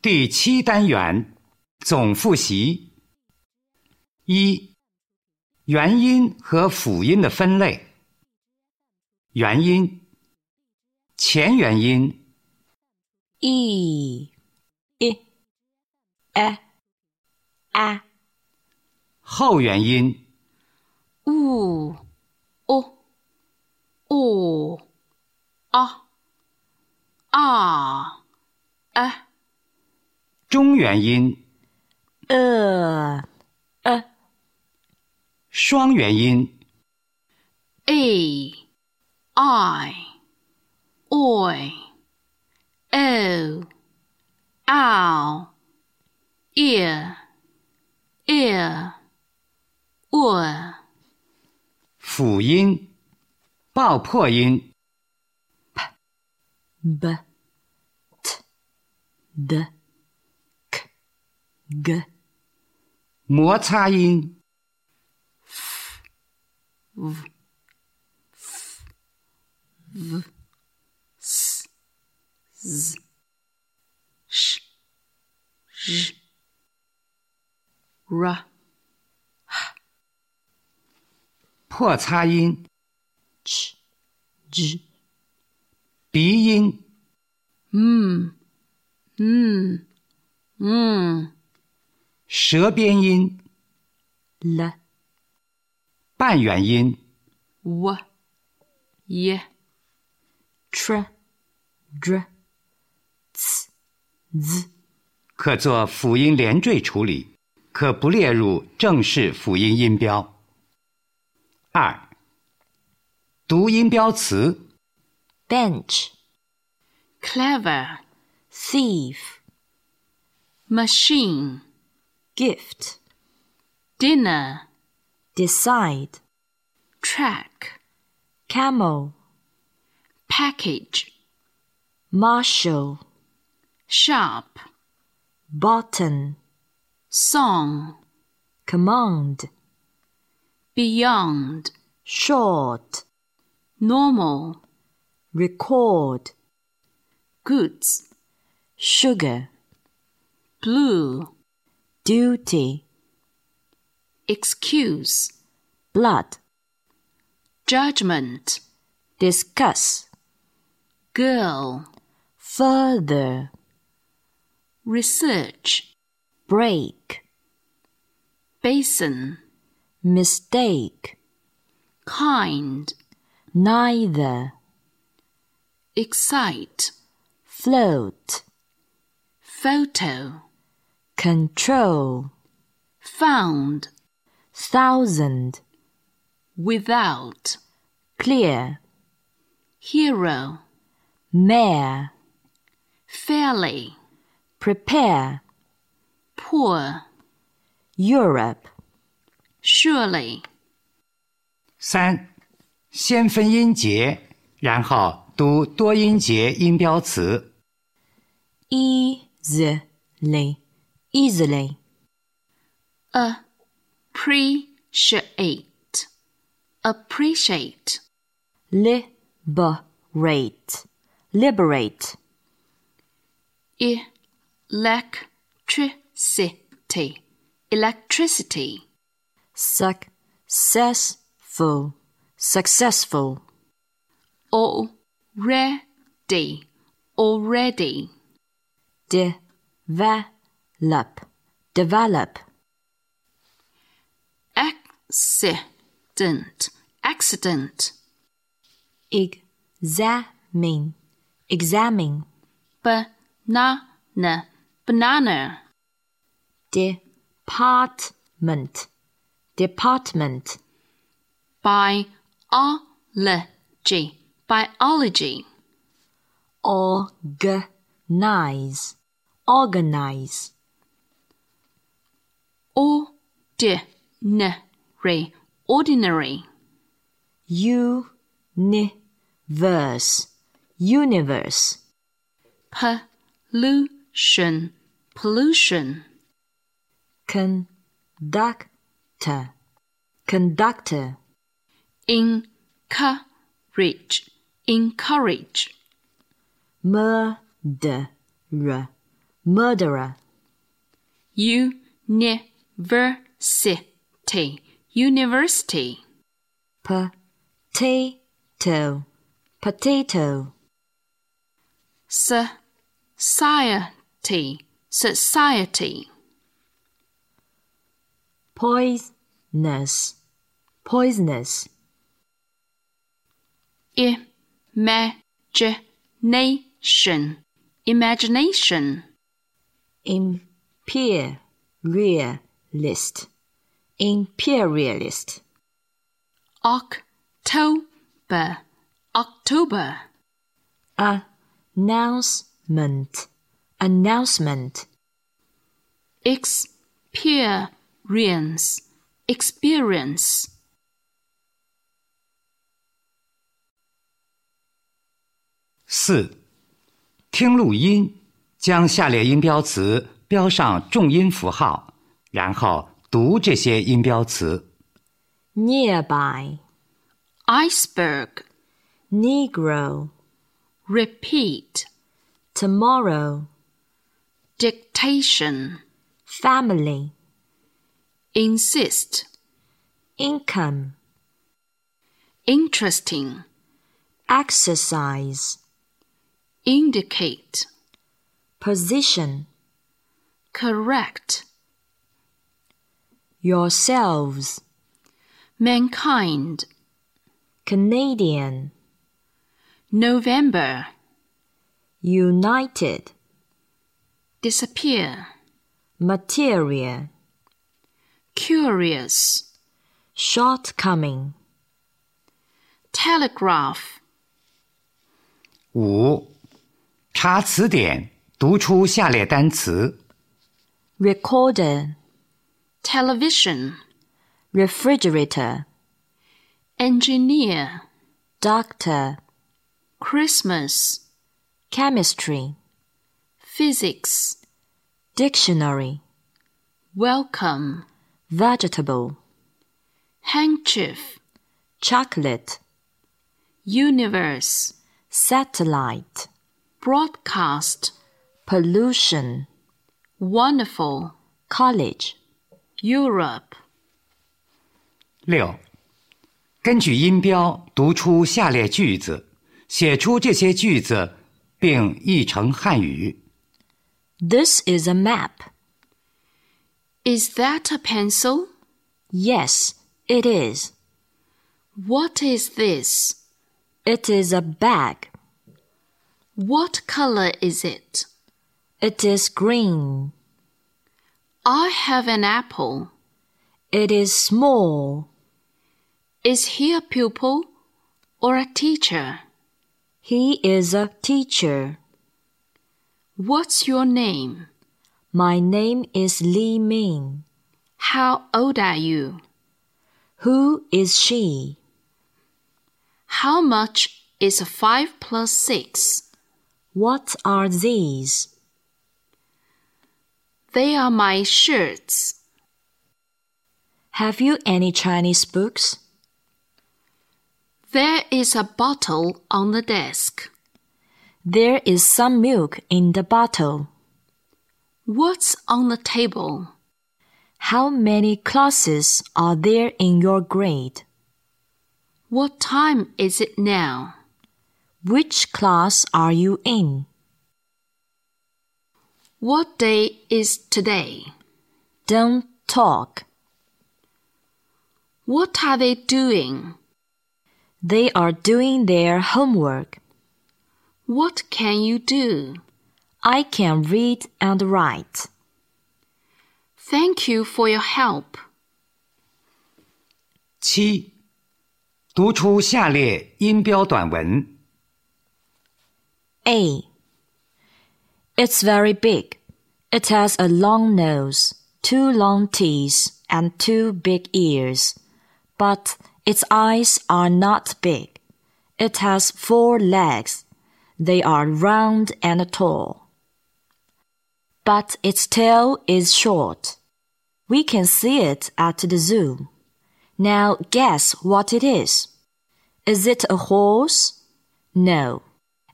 第七单元总复习：一、元音和辅音的分类。元音：前元音 e i e a 后元音 u o o a a a 中元音呃，呃双元音 a i oi o ow ear ear o 辅音爆破音 b t d k g 摩擦音 v v s z sh j r 破擦音 ch j 鼻音 mm mm mm 舌边音 l 半元音 w y tr dr ts z 可做辅音连缀处理，可不列入正式辅音音标。二、读音标词 bench clever thief machine gift. Dinner. Decide. Track. Camel package. Marshal. Sharp. Button. Song. Command. Beyond. Short. Normal. Record. Goods. Sugar. Blue duty. Excuse. Blood. Judgment. Discuss. Girl. Further. Research. Break. Basin. Mistake. Kind. Neither. Excite. Float. Photo control found thousand without clear hero mare fairly prepare poor Europe surely 三、先分音节，然后读多音节音标词。 easily easily. Appreciate. Appreciate. Liberate. Liberate. Electricity. Electricity. Successful. Successful. Already. Already. Develop develop. Accident. Accident. Examine. Examine. Banana. Banana. Department. Department. Biology. Biology. Organize. Organize ordinary. Ordinary. Universe. Universe. Pollution. Pollution. Conductor. Conductor. Encourage. Encourage. Murderer. Murderer. University, university. Potato, potato. Society, society. Poisonous, poisonous. Imagination, imagination Imperialist, imperialist. October, October. Announcement, announcement. Experience, experience. 四，听录音，将下列音标词标上重音符号， 然后读这些音标词。 Nearby, Iceberg, Negro. repeat. Tomorrow, Dictation, family. insist. Income, Interesting, exercise. indicate. Position, Correct. yourselves. Mankind, Canadian, November. United. Disappear. Material, Curious. shortcoming. Telegraph. 五，查词典，读出下列单词。 Recorder, Television. refrigerator. Engineer. Doctor, Christmas. chemistry. Physics. Dictionary, Welcome. vegetable. Handkerchief. Chocolate, Universe. satellite. Broadcast. Pollution, Wonderful. college. Europe. 六，根据音标读出下列句子，写出这些句子，并译成汉语。 This is a map. Is that a pencil? Yes, it is. What is this? It is a bag. What color is it? It is green. I have an apple. It is small. Is he a pupil or a teacher? He is a teacher. What's your name? My name is Li Ming. How old are you? Who is she? How much is 5 plus 6? What are these? They are my shirts. Have you any Chinese books? There is a bottle on the desk. There is some milk in the bottle. What's on the table? How many classes are there in your grade? What time is it now? Which class are you in? What day is today? Don't talk. What are they doing? They are doing their homework. What can you do? I can read and write. Thank you for your help. 七，读出下列音标短文。 A. it's very big. It has a long nose, two long teeth, and two big ears. But its eyes are not big. It has four legs. They are round and tall. But its tail is short. We can see it at the zoo. Now guess what it is. Is it a horse? No.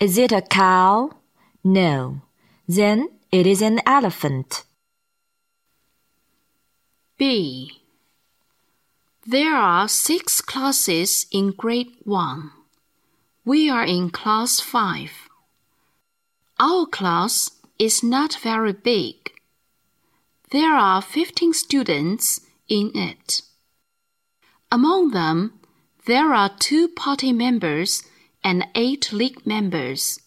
Is it a cow? No. Then It is an elephant. B. There are six classes in grade 1. We are in class 5. Our class is not very big. There are 15 students in it. Among them, there are two party members and eight league members.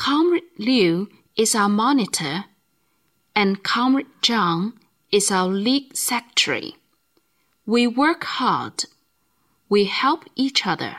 Comrade Liu is our monitor, and Comrade Zhang is our league secretary. We work hard. We help each other.